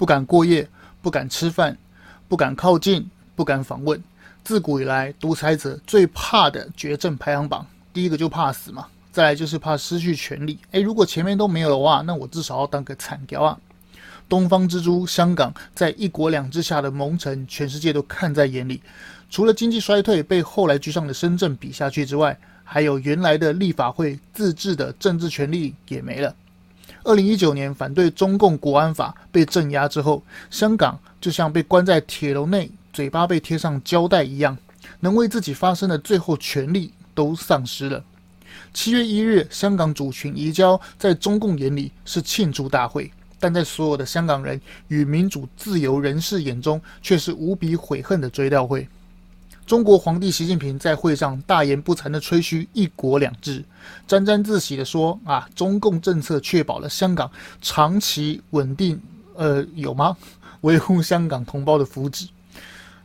不敢过夜，不敢吃饭，不敢靠近，不敢访问。自古以来，独裁者最怕的绝症排行榜，第一个就怕死嘛，再来就是怕失去权力。诶，如果前面都没有的话，那我至少要当个惨雕啊！东方之珠香港在一国两制下的蒙尘，全世界都看在眼里。除了经济衰退被后来居上的深圳比下去之外，还有原来的立法会自治的政治权利也没了。二零一九年反对中共国安法被镇压之后，香港就像被关在铁笼内，嘴巴被贴上胶带一样，能为自己发声的最后权利都丧失了。七月一日，香港主权移交，在中共眼里是庆祝大会。但在所有的香港人与民主自由人士眼中，却是无比悔恨的追悼会。中国皇帝习近平在会上大言不惭地吹嘘“一国两制”，沾沾自喜地说：“啊，中共政策确保了香港长期稳定。”呃，有吗？维护香港同胞的福祉。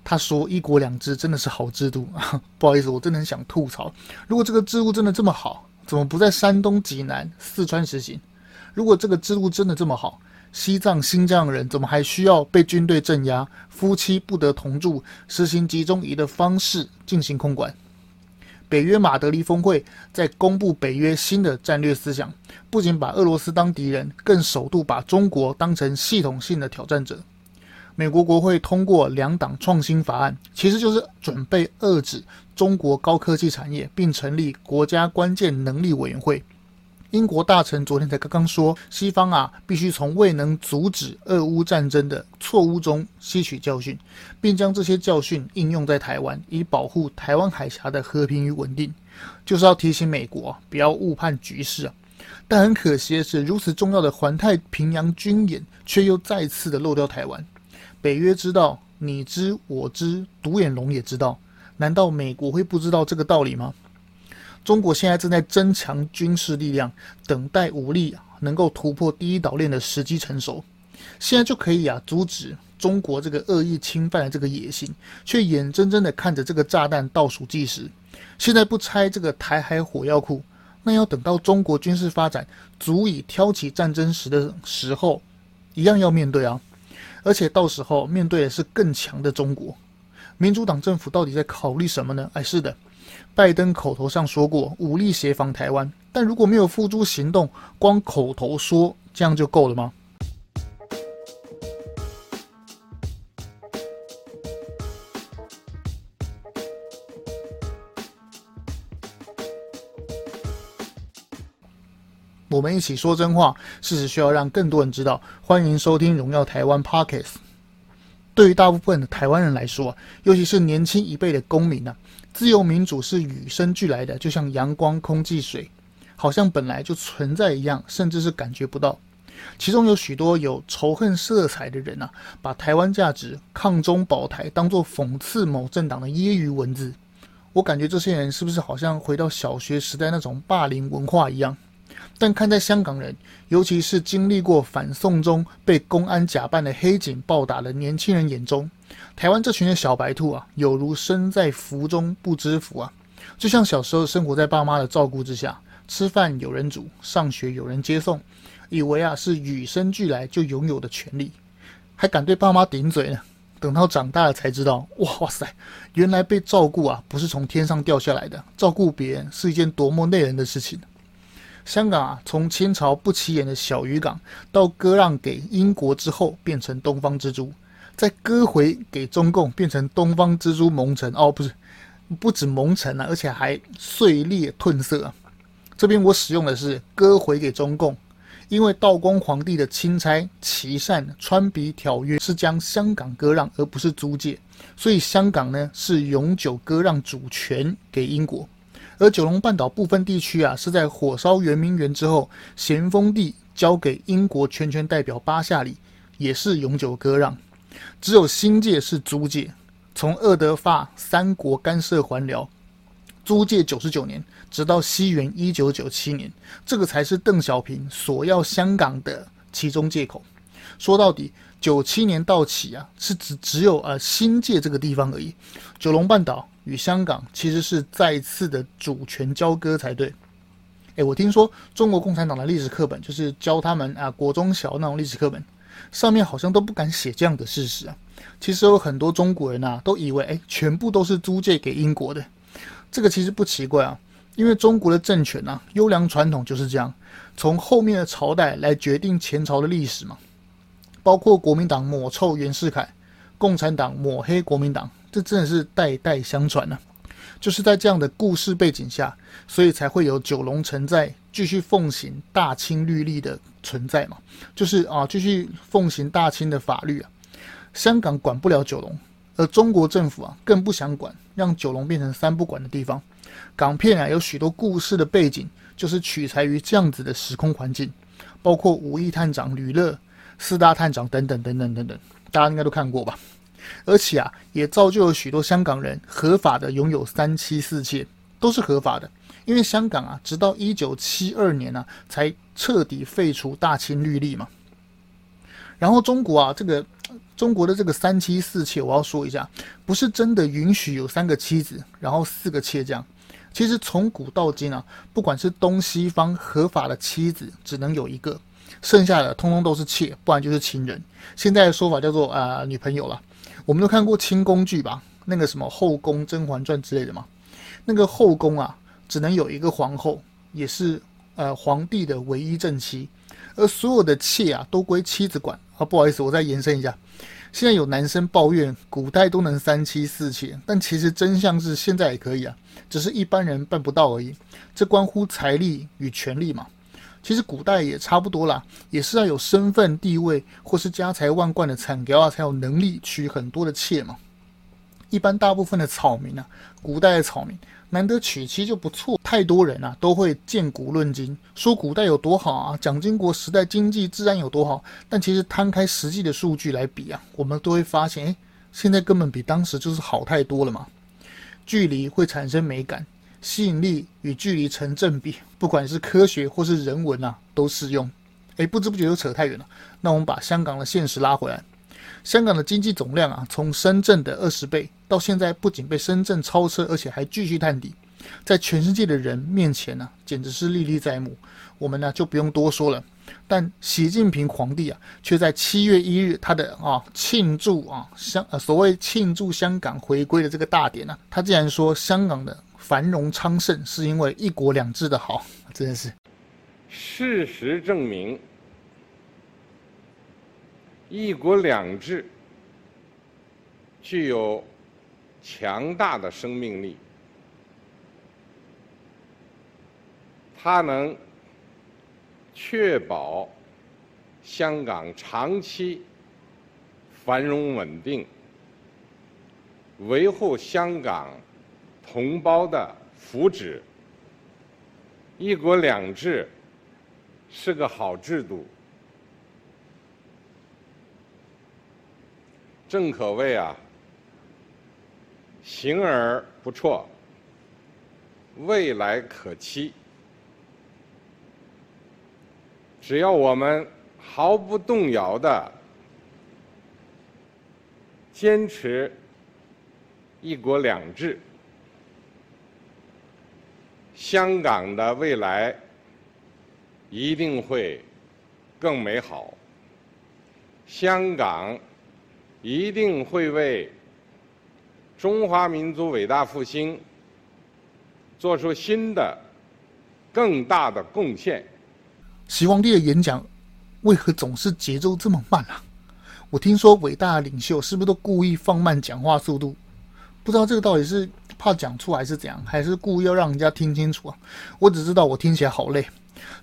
他说“一国两制”真的是好制度啊。不好意思，我真的很想吐槽：如果这个制度真的这么好，怎么不在山东济南、四川实行？如果这个制度真的这么好，西藏、新疆人怎么还需要被军队镇压？夫妻不得同住，实行集中营的方式进行控管。北约马德里峰会在公布北约新的战略思想，不仅把俄罗斯当敌人，更首度把中国当成系统性的挑战者。美国国会通过两党创新法案，其实就是准备遏制中国高科技产业，并成立国家关键能力委员会。英国大臣昨天才刚刚说，西方啊必须从未能阻止俄乌战争的错误中吸取教训，并将这些教训应用在台湾，以保护台湾海峡的和平与稳定。就是要提醒美国不要误判局势啊！但很可惜的是，如此重要的环太平洋军演却又再次的漏掉台湾。北约知道，你知我知，独眼龙也知道，难道美国会不知道这个道理吗？中国现在正在增强军事力量，等待武力能够突破第一岛链的时机成熟。现在就可以啊阻止中国这个恶意侵犯的这个野心，却眼睁睁的看着这个炸弹倒数计时。现在不拆这个台海火药库，那要等到中国军事发展足以挑起战争时的时候，一样要面对啊。而且到时候面对的是更强的中国。民主党政府到底在考虑什么呢？哎，是的。拜登口头上说过武力协防台湾，但如果没有付诸行动，光口头说，这样就够了吗？我们一起说真话，事实需要让更多人知道。欢迎收听《荣耀台湾》Podcast。对于大部分的台湾人来说，尤其是年轻一辈的公民呢、自由民主是与生俱来的，就像阳光、空气、水，好像本来就存在一样，甚至是感觉不到。其中有许多有仇恨色彩的人啊，把台湾价值、抗中保台当作讽刺某政党的揶揄文字。我感觉这些人是不是好像回到小学时代那种霸凌文化一样？但看在香港人，尤其是经历过反送中被公安假扮的黑警暴打的年轻人眼中，台湾这群的小白兔啊，有如身在福中不知福啊！就像小时候生活在爸妈的照顾之下，吃饭有人煮，上学有人接送，以为啊是与生俱来就拥有的权利，还敢对爸妈顶嘴呢。等到长大了才知道，哇塞，原来被照顾啊不是从天上掉下来的，照顾别人是一件多么累人的事情。香港啊，从清朝不起眼的小渔港，到割让给英国之后，变成东方之珠。再割回给中共，变成东方之珠蒙尘哦，不是，不止蒙尘啊，而且还碎裂褪色。这边我使用的是割回给中共，因为道光皇帝的钦差琦善穿鼻条约是将香港割让，而不是租借，所以香港呢是永久割让主权给英国，而九龙半岛部分地区啊是在火烧圆明园之后，咸丰帝交给英国全权代表巴夏礼，也是永久割让。只有新界是租界，从二德法三国干涉还辽，租界九十九年，直到西元一九九七年，这个才是邓小平索要香港的其中借口。说到底，九七年到期啊，是指只有呃新界这个地方而已。九龙半岛与香港其实是再次的主权交割才对。诶，我听说中国共产党的历史课本就是教他们啊国中小那种历史课本。上面好像都不敢写这样的事实啊。其实有很多中国人啊，都以为哎，全部都是租借给英国的。这个其实不奇怪啊，因为中国的政权啊，优良传统就是这样，从后面的朝代来决定前朝的历史嘛。包括国民党抹臭袁世凯，共产党抹黑国民党，这真的是代代相传呢、就是在这样的故事背景下，所以才会有九龙城寨继续奉行大清律例的存在嘛。就是啊，继续奉行大清的法律啊。香港管不了九龙，而中国政府啊更不想管，让九龙变成三不管的地方。港片啊有许多故事的背景，就是取材于这样子的时空环境，包括五亿探长吕乐、四大探长等等等等等等，大家应该都看过吧。而且啊，也造就了许多香港人合法的拥有三妻四妾，都是合法的。因为香港啊，直到一九七二年呢、才彻底废除大清律例嘛。然后中国啊，这个中国的这个三妻四妾，我要说一下，不是真的允许有三个妻子，然后四个妾这样。其实从古到今啊，不管是东西方合法的妻子，只能有一个，剩下的通通都是妾，不然就是情人。现在的说法叫做啊、女朋友了。我们都看过清宫剧吧？那个什么《后宫甄嬛传》之类的嘛。那个后宫啊，只能有一个皇后，也是呃皇帝的唯一正妻，而所有的妾啊都归妻子管。啊，不好意思，我再延伸一下。现在有男生抱怨古代都能三妻四妾，但其实真相是现在也可以啊，只是一般人办不到而已。这关乎财力与权力嘛。其实古代也差不多啦，也是要有身份地位或是家财万贯的产业啊，才有能力娶很多的妾嘛。一般大部分的草民啊，古代的草民难得娶妻就不错。太多人啊都会见古论今，说古代有多好啊，蒋经国时代经济治安有多好。但其实摊开实际的数据来比啊，我们都会发现，诶，现在根本比当时就是好太多了嘛。距离会产生美感。吸引力与距离成正比，不管是科学或是人文啊，都适用。诶，不知不觉又扯太远了。那我们把香港的现实拉回来，香港的经济总量啊，从深圳的二十倍，到现在不仅被深圳超车，而且还继续探底，在全世界的人面前呢、简直是历历在目。我们呢就不用多说了。但习近平皇帝啊，却在七月一日他的啊庆祝啊香呃所谓庆祝香港回归的这个大典呢、啊，他竟然说香港的。繁荣昌盛是因为一国两制的好，真的是。事实证明，一国两制具有强大的生命力，它能确保香港长期繁荣稳定，维护香港。同胞的福祉，一国两制是个好制度，正可谓啊，行而不辍，未来可期。只要我们毫不动摇的坚持一国两制。香港的未来一定会更美好，香港一定会为中华民族伟大复兴做出新的、更大的贡献。习皇帝的演讲为何总是节奏这么慢啊？我听说伟大领袖是不是都故意放慢讲话速度？不知道这个到底是怕讲错还是怎样，还是故意要让人家听清楚啊？我只知道我听起来好累。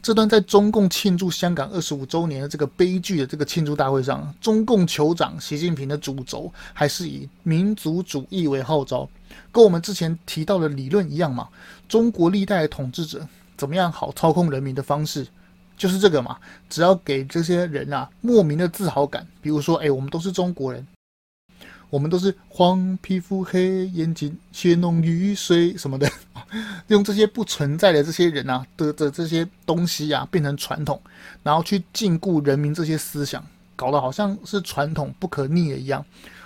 这段在中共庆祝香港二十五周年的这个悲剧的这个庆祝大会上，中共酋长习近平的主轴还是以民族主义为号召，跟我们之前提到的理论一样嘛。中国历代的统治者怎么样好操控人民的方式，就是这个嘛。只要给这些人啊莫名的自豪感，比如说，哎，我们都是中国人。我们都是黄皮肤、黑眼睛、血浓于水什么的，用这些不存在的这些人啊的的这些东西啊变成传统，然后去禁锢人民这些思想，搞得好像是传统不可逆的一样，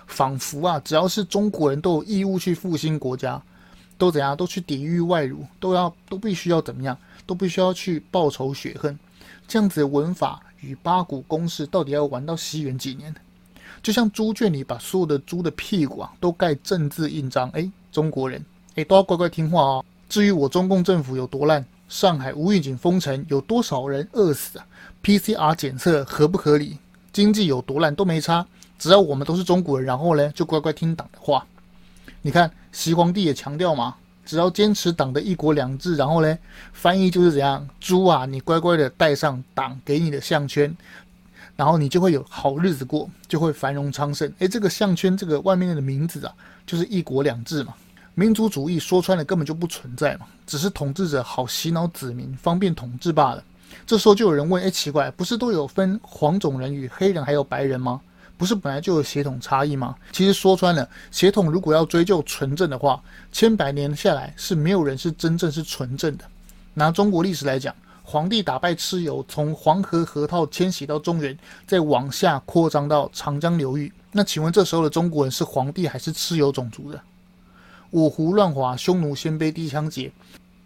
仿佛啊只要是中国人都有义务去复兴国家，都怎样都去抵御外辱，都要都必须要怎么样，都必须要去报仇雪恨，这样子的文法与八股公式到底要玩到西元几年？就像猪圈里把所有的猪的屁股啊都盖政治印章，哎，中国人哎都要乖乖听话哦。至于我中共政府有多烂，上海无预警封城有多少人饿死啊？PCR 检测合不合理？经济有多烂都没差，只要我们都是中国人，然后呢就乖乖听党的话。你看，习皇帝也强调嘛，只要坚持党的一国两制，然后呢，翻译就是怎样，猪啊，你乖乖的戴上党给你的项圈。然后你就会有好日子过，就会繁荣昌盛。诶，这个项圈，这个外面的名字啊，就是一国两制嘛。民族主义说穿了根本就不存在嘛，只是统治者好洗脑子民，方便统治罢了。这时候就有人问：诶，奇怪，不是都有分黄种人与黑人还有白人吗？不是本来就有血统差异吗？其实说穿了，血统如果要追究纯正的话，千百年下来是没有人是真正是纯正的。拿中国历史来讲。皇帝打败蚩尤，从黄河河套迁徙到中原，再往下扩张到长江流域。那请问这时候的中国人是皇帝还是蚩尤种族的？五胡乱华，匈奴鲜卑地羌羯，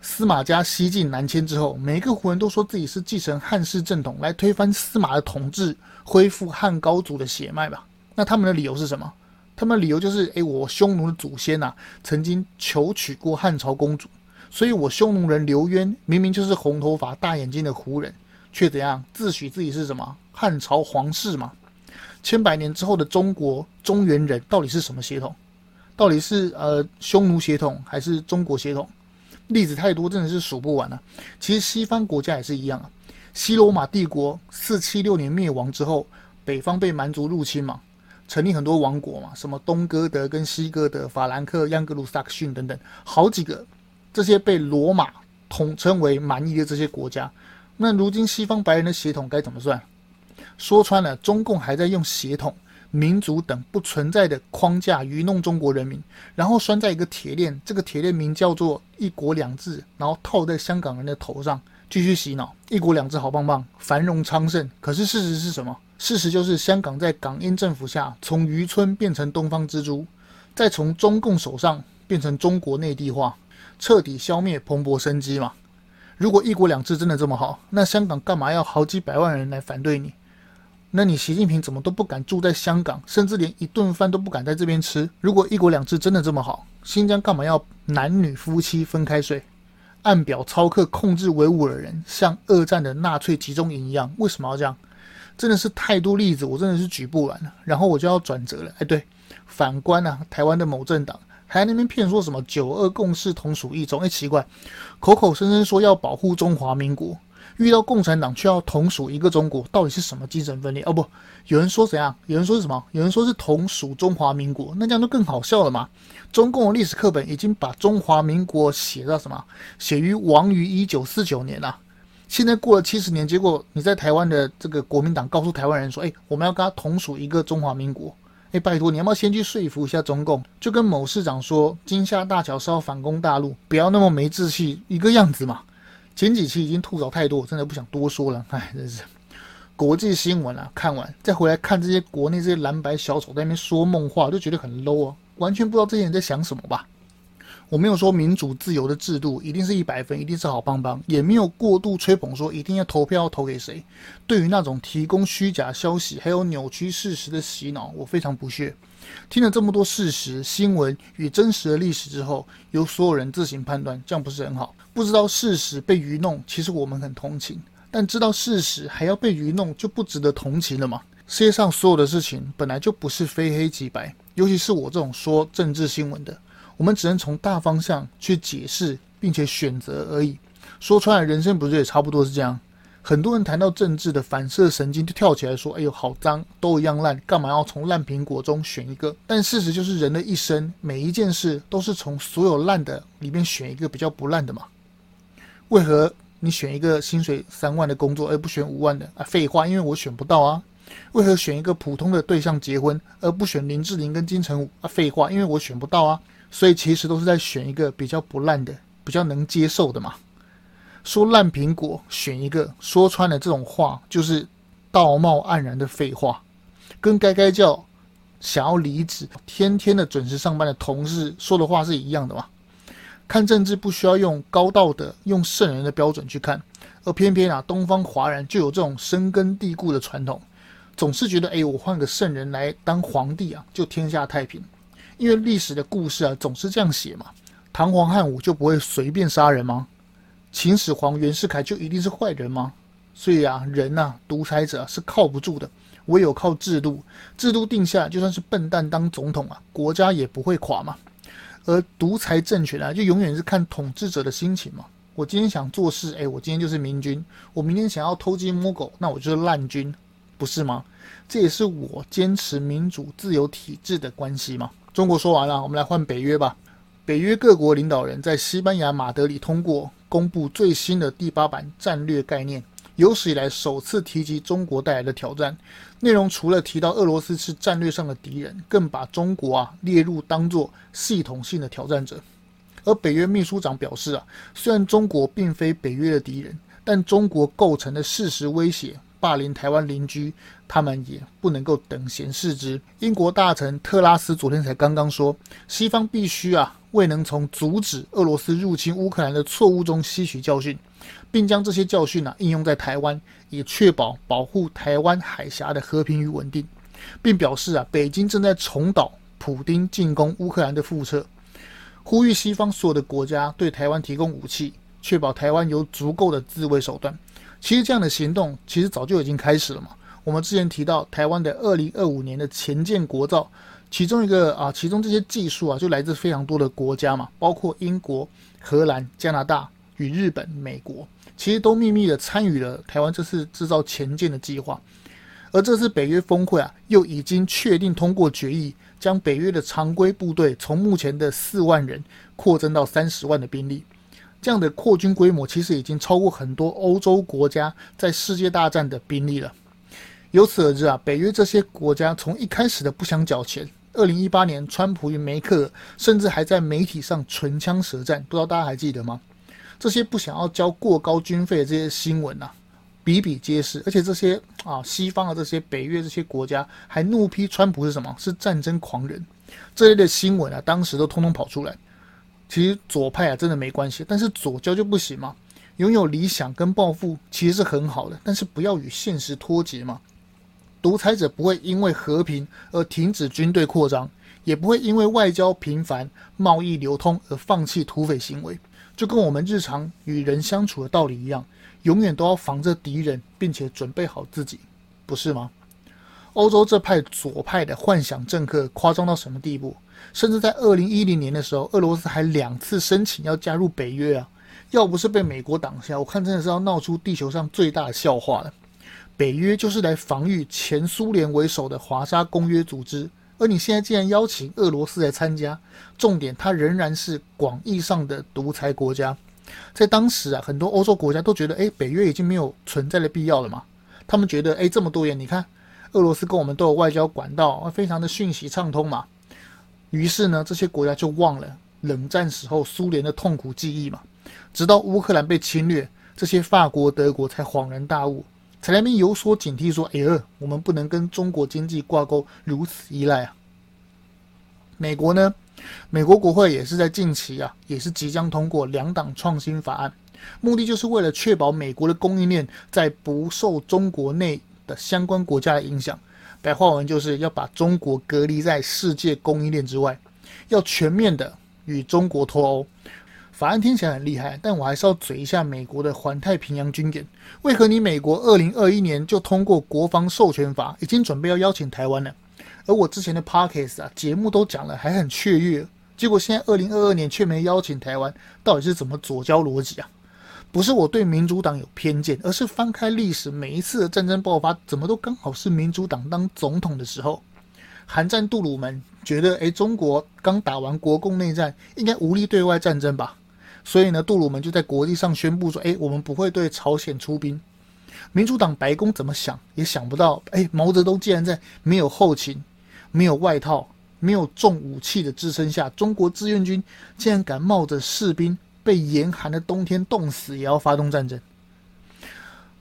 司马家西晋南迁之后，每个胡人都说自己是继承汉室正统，来推翻司马的统治，恢复汉高祖的血脉吧？那他们的理由是什么？他们的理由就是：诶，我匈奴的祖先呐、曾经求娶过汉朝公主。所以，我匈奴人刘渊明明就是红头发、大眼睛的胡人，却怎样自诩自己是什么汉朝皇室嘛？千百年之后的中国中原人到底是什么血统？到底是呃匈奴血统还是中国血统？例子太多，真的是数不完了、啊。其实西方国家也是一样啊。西罗马帝国四七六年灭亡之后，北方被蛮族入侵嘛，成立很多王国嘛，什么东哥德跟西哥德、法兰克、盎格鲁撒克逊等等，好几个。这些被罗马统称为蛮夷的这些国家，那如今西方白人的血统该怎么算？说穿了，中共还在用血统、民族等不存在的框架愚弄中国人民，然后拴在一个铁链，这个铁链名叫做“一国两制”，然后套在香港人的头上，继续洗脑“一国两制”好棒棒，繁荣昌盛。可是事实是什么？事实就是香港在港英政府下，从渔村变成东方之珠，再从中共手上变成中国内地化。彻底消灭蓬勃生机嘛？如果一国两制真的这么好，那香港干嘛要好几百万人来反对你？那你习近平怎么都不敢住在香港，甚至连一顿饭都不敢在这边吃？如果一国两制真的这么好，新疆干嘛要男女夫妻分开睡？按表操课控制维吾尔人，像二战的纳粹集中营一样，为什么要这样？真的是太多例子，我真的是举不完了。然后我就要转折了。哎，对，反观啊，台湾的某政党。还那边骗说什么九二共识同属一中？哎，奇怪，口口声声说要保护中华民国，遇到共产党却要同属一个中国，到底是什么精神分裂？哦不，有人说怎样？有人说是什么？有人说是同属中华民国，那这样就更好笑了嘛？中共的历史课本已经把中华民国写到什么？写于亡于一九四九年了，现在过了七十年，结果你在台湾的这个国民党告诉台湾人说，哎，我们要跟他同属一个中华民国。哎，拜托，你要不要先去说服一下中共？就跟某市长说，金厦大桥是要反攻大陆，不要那么没志气，一个样子嘛。前几期已经吐槽太多，我真的不想多说了。哎，真是国际新闻啊，看完再回来看这些国内这些蓝白小丑在那边说梦话，就觉得很 low 啊，完全不知道这些人在想什么吧。我没有说民主自由的制度一定是一百分，一定是好棒棒，也没有过度吹捧说一定要投票投给谁。对于那种提供虚假消息还有扭曲事实的洗脑，我非常不屑。听了这么多事实、新闻与真实的历史之后，由所有人自行判断，这样不是很好？不知道事实被愚弄，其实我们很同情；但知道事实还要被愚弄，就不值得同情了吗？世界上所有的事情本来就不是非黑即白，尤其是我这种说政治新闻的。我们只能从大方向去解释，并且选择而已。说穿了，人生不是也差不多是这样？很多人谈到政治的反射神经，就跳起来说：“哎呦，好脏，都一样烂，干嘛要从烂苹果中选一个？”但事实就是，人的一生每一件事都是从所有烂的里面选一个比较不烂的嘛。为何你选一个薪水三万的工作，而不选五万的？啊，废话，因为我选不到啊。为何选一个普通的对象结婚，而不选林志玲跟金城武？啊，废话，因为我选不到啊。所以其实都是在选一个比较不烂的、比较能接受的嘛。说烂苹果选一个，说穿了这种话就是道貌岸然的废话，跟该该叫想要离职、天天的准时上班的同事说的话是一样的嘛。看政治不需要用高道德、用圣人的标准去看，而偏偏啊，东方华人就有这种深根蒂固的传统，总是觉得，哎，我换个圣人来当皇帝啊，就天下太平。因为历史的故事啊，总是这样写嘛。唐皇汉武就不会随便杀人吗？秦始皇袁世凯就一定是坏人吗？所以啊，人呐、独裁者是靠不住的，唯有靠制度。制度定下，就算是笨蛋当总统啊，国家也不会垮嘛。而独裁政权啊，就永远是看统治者的心情嘛。我今天想做事，哎，我今天就是明君；我明天想要偷鸡摸狗，那我就是烂君，不是吗？这也是我坚持民主自由体制的关系嘛。中国说完了，我们来换北约吧。北约各国领导人在西班牙马德里通过公布最新的第八版战略概念。有史以来首次提及中国带来的挑战，内容除了提到俄罗斯是战略上的敌人，更把中国啊列入当作系统性的挑战者。而北约秘书长表示啊，虽然中国并非北约的敌人，但中国构成的事实威胁，霸凌台湾邻居，他们也不能够等闲视之。英国大臣特拉斯昨天才刚刚说，西方必须啊，未能从阻止俄罗斯入侵乌克兰的错误中吸取教训。并将这些教训、啊、应用在台湾，以确保保护台湾海峡的和平与稳定，并表示啊，北京正在重蹈普丁进攻乌克兰的覆辙，呼吁西方所有的国家对台湾提供武器，确保台湾有足够的自卫手段。其实这样的行动其实早就已经开始了嘛。我们之前提到台湾的二零二五年的前舰国造，其中一个啊，其中这些技术啊就来自非常多的国家嘛，包括英国、荷兰、加拿大与日本、美国。其实都秘密的参与了台湾这次制造前舰的计划，而这次北约峰会啊，又已经确定通过决议，将北约的常规部队从目前的四万人扩增到三十万的兵力。这样的扩军规模，其实已经超过很多欧洲国家在世界大战的兵力了。由此而知啊，北约这些国家从一开始的不想缴钱，二零一八年川普与梅克尔甚至还在媒体上唇枪舌战，不知道大家还记得吗？这些不想要交过高军费的这些新闻啊，比比皆是。而且这些啊，西方的这些北约这些国家还怒批川普是什么？是战争狂人。这类的新闻啊，当时都通通跑出来。其实左派啊，真的没关系，但是左交就不行嘛。拥有理想跟抱负其实是很好的，但是不要与现实脱节嘛。独裁者不会因为和平而停止军队扩张，也不会因为外交频繁、贸易流通而放弃土匪行为。就跟我们日常与人相处的道理一样，永远都要防着敌人，并且准备好自己，不是吗？欧洲这派左派的幻想政客夸张到什么地步？甚至在二零一零年的时候，俄罗斯还两次申请要加入北约啊！要不是被美国挡下，我看真的是要闹出地球上最大的笑话了。北约就是来防御前苏联为首的华沙公约组织。而你现在竟然邀请俄罗斯来参加，重点它仍然是广义上的独裁国家。在当时啊，很多欧洲国家都觉得，哎，北约已经没有存在的必要了嘛。他们觉得，哎，这么多年，你看俄罗斯跟我们都有外交管道，非常的讯息畅通嘛。于是呢，这些国家就忘了冷战时候苏联的痛苦记忆嘛。直到乌克兰被侵略，这些法国、德国才恍然大悟。才来边有所警惕，说：“哎呀，我们不能跟中国经济挂钩，如此依赖啊。”美国呢？美国国会也是在近期啊，也是即将通过两党创新法案，目的就是为了确保美国的供应链在不受中国内的相关国家的影响。白话文就是要把中国隔离在世界供应链之外，要全面的与中国脱欧。法案听起来很厉害，但我还是要嘴一下美国的环太平洋军演。为何你美国二零二一年就通过国防授权法，已经准备要邀请台湾了？而我之前的 Podcast 啊节目都讲了，还很雀跃，结果现在二零二二年却没邀请台湾，到底是怎么左交逻辑啊？不是我对民主党有偏见，而是翻开历史，每一次的战争爆发，怎么都刚好是民主党当总统的时候。韩战杜鲁门觉得，诶，中国刚打完国共内战，应该无力对外战争吧？所以呢，杜鲁门就在国际上宣布说：“哎，我们不会对朝鲜出兵。”民主党白宫怎么想也想不到，哎，毛泽东竟然在没有后勤、没有外套、没有重武器的支撑下，中国志愿军竟然敢冒着士兵被严寒的冬天冻死也要发动战争。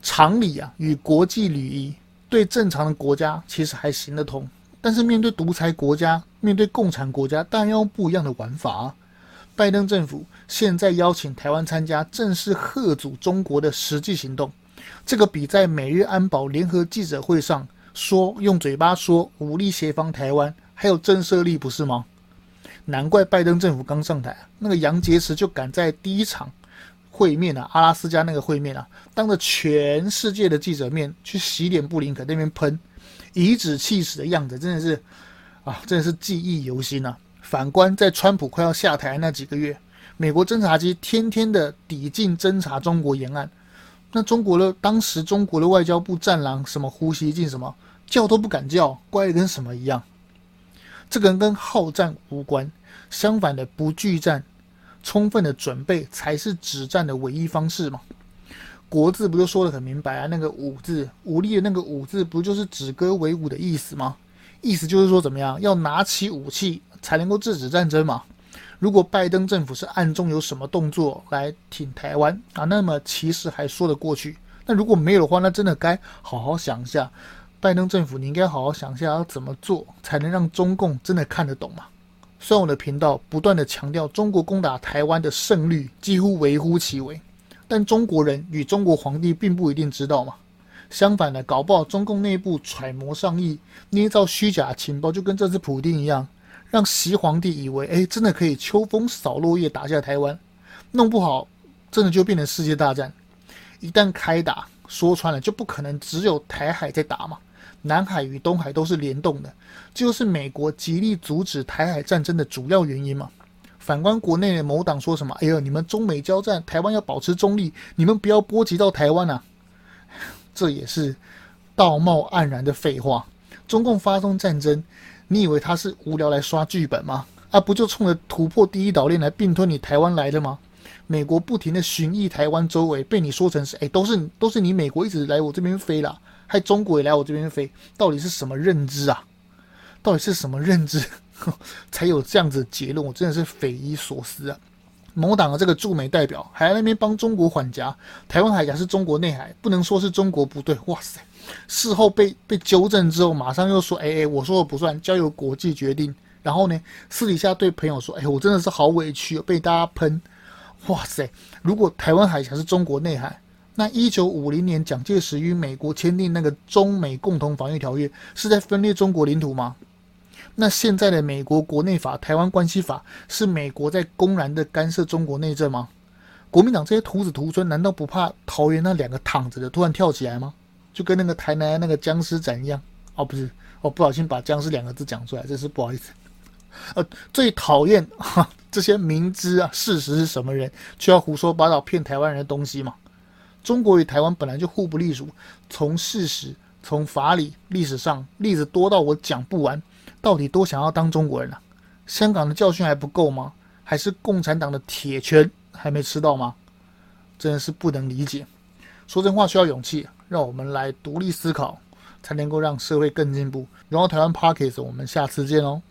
常理啊，与国际礼仪，对正常的国家其实还行得通，但是面对独裁国家、面对共产国家，当然要用不一样的玩法啊。拜登政府现在邀请台湾参加正式贺阻中国的实际行动，这个比在美日安保联合记者会上说用嘴巴说武力协防台湾还有震慑力，不是吗？难怪拜登政府刚上台，那个杨洁篪就敢在第一场会面啊，阿拉斯加那个会面啊，当着全世界的记者面去洗脸布林肯那边喷，颐指气使的样子，真的是啊，真的是记忆犹新啊。反观在川普快要下台那几个月，美国侦察机天天的抵近侦察中国沿岸，那中国的当时中国的外交部战狼什么胡锡进什么叫都不敢叫，乖的跟什么一样。这个人跟好战无关，相反的不惧战，充分的准备才是止战的唯一方式嘛。国字不就说得很明白啊？那个武字，武力的那个武字，不就是止戈为武的意思吗？意思就是说怎么样，要拿起武器。才能够制止战争嘛？如果拜登政府是暗中有什么动作来挺台湾啊，那么其实还说得过去。那如果没有的话，那真的该好好想一下，拜登政府你应该好好想一下要怎么做才能让中共真的看得懂嘛？虽然我的频道不断的强调中国攻打台湾的胜率几乎微乎其微，但中国人与中国皇帝并不一定知道嘛。相反的，搞不好中共内部揣摩上意，捏造虚假情报，就跟这次普丁一样。让习皇帝以为，哎，真的可以秋风扫落叶打下台湾，弄不好，真的就变成世界大战。一旦开打，说穿了就不可能只有台海在打嘛，南海与东海都是联动的，这就是美国极力阻止台海战争的主要原因嘛。反观国内的某党说什么，哎呦，你们中美交战，台湾要保持中立，你们不要波及到台湾啊，这也是道貌岸然的废话。中共发动战争。你以为他是无聊来刷剧本吗？啊，不就冲着突破第一岛链来并吞你台湾来的吗？美国不停的巡弋台湾周围，被你说成是哎，都是都是你美国一直来我这边飞啦，害中国也来我这边飞，到底是什么认知啊？到底是什么认知 才有这样子的结论？我真的是匪夷所思啊！某党的这个驻美代表还在那边帮中国缓颊，台湾海峡是中国内海，不能说是中国不对。哇塞！事后被被纠正之后，马上又说：“哎哎，我说的不算，交由国际决定。”然后呢，私底下对朋友说：“哎，我真的是好委屈，被大家喷。”哇塞！如果台湾海峡是中国内海，那一九五零年蒋介石与美国签订那个中美共同防御条约，是在分裂中国领土吗？那现在的美国国内法《台湾关系法》是美国在公然的干涉中国内政吗？国民党这些徒子徒孙，难道不怕桃园那两个躺着的突然跳起来吗？就跟那个台南那个僵尸展一样，哦，不是，我不小心把僵尸两个字讲出来，真是不好意思。呃，最讨厌哈这些明知啊事实是什么人，却要胡说八道骗台湾人的东西嘛。中国与台湾本来就互不隶属，从事实、从法理、历史上例子多到我讲不完，到底多想要当中国人啊？香港的教训还不够吗？还是共产党的铁拳还没吃到吗？真的是不能理解。说真话需要勇气。让我们来独立思考，才能够让社会更进步。然后台湾 Podcast，我们下次见哦。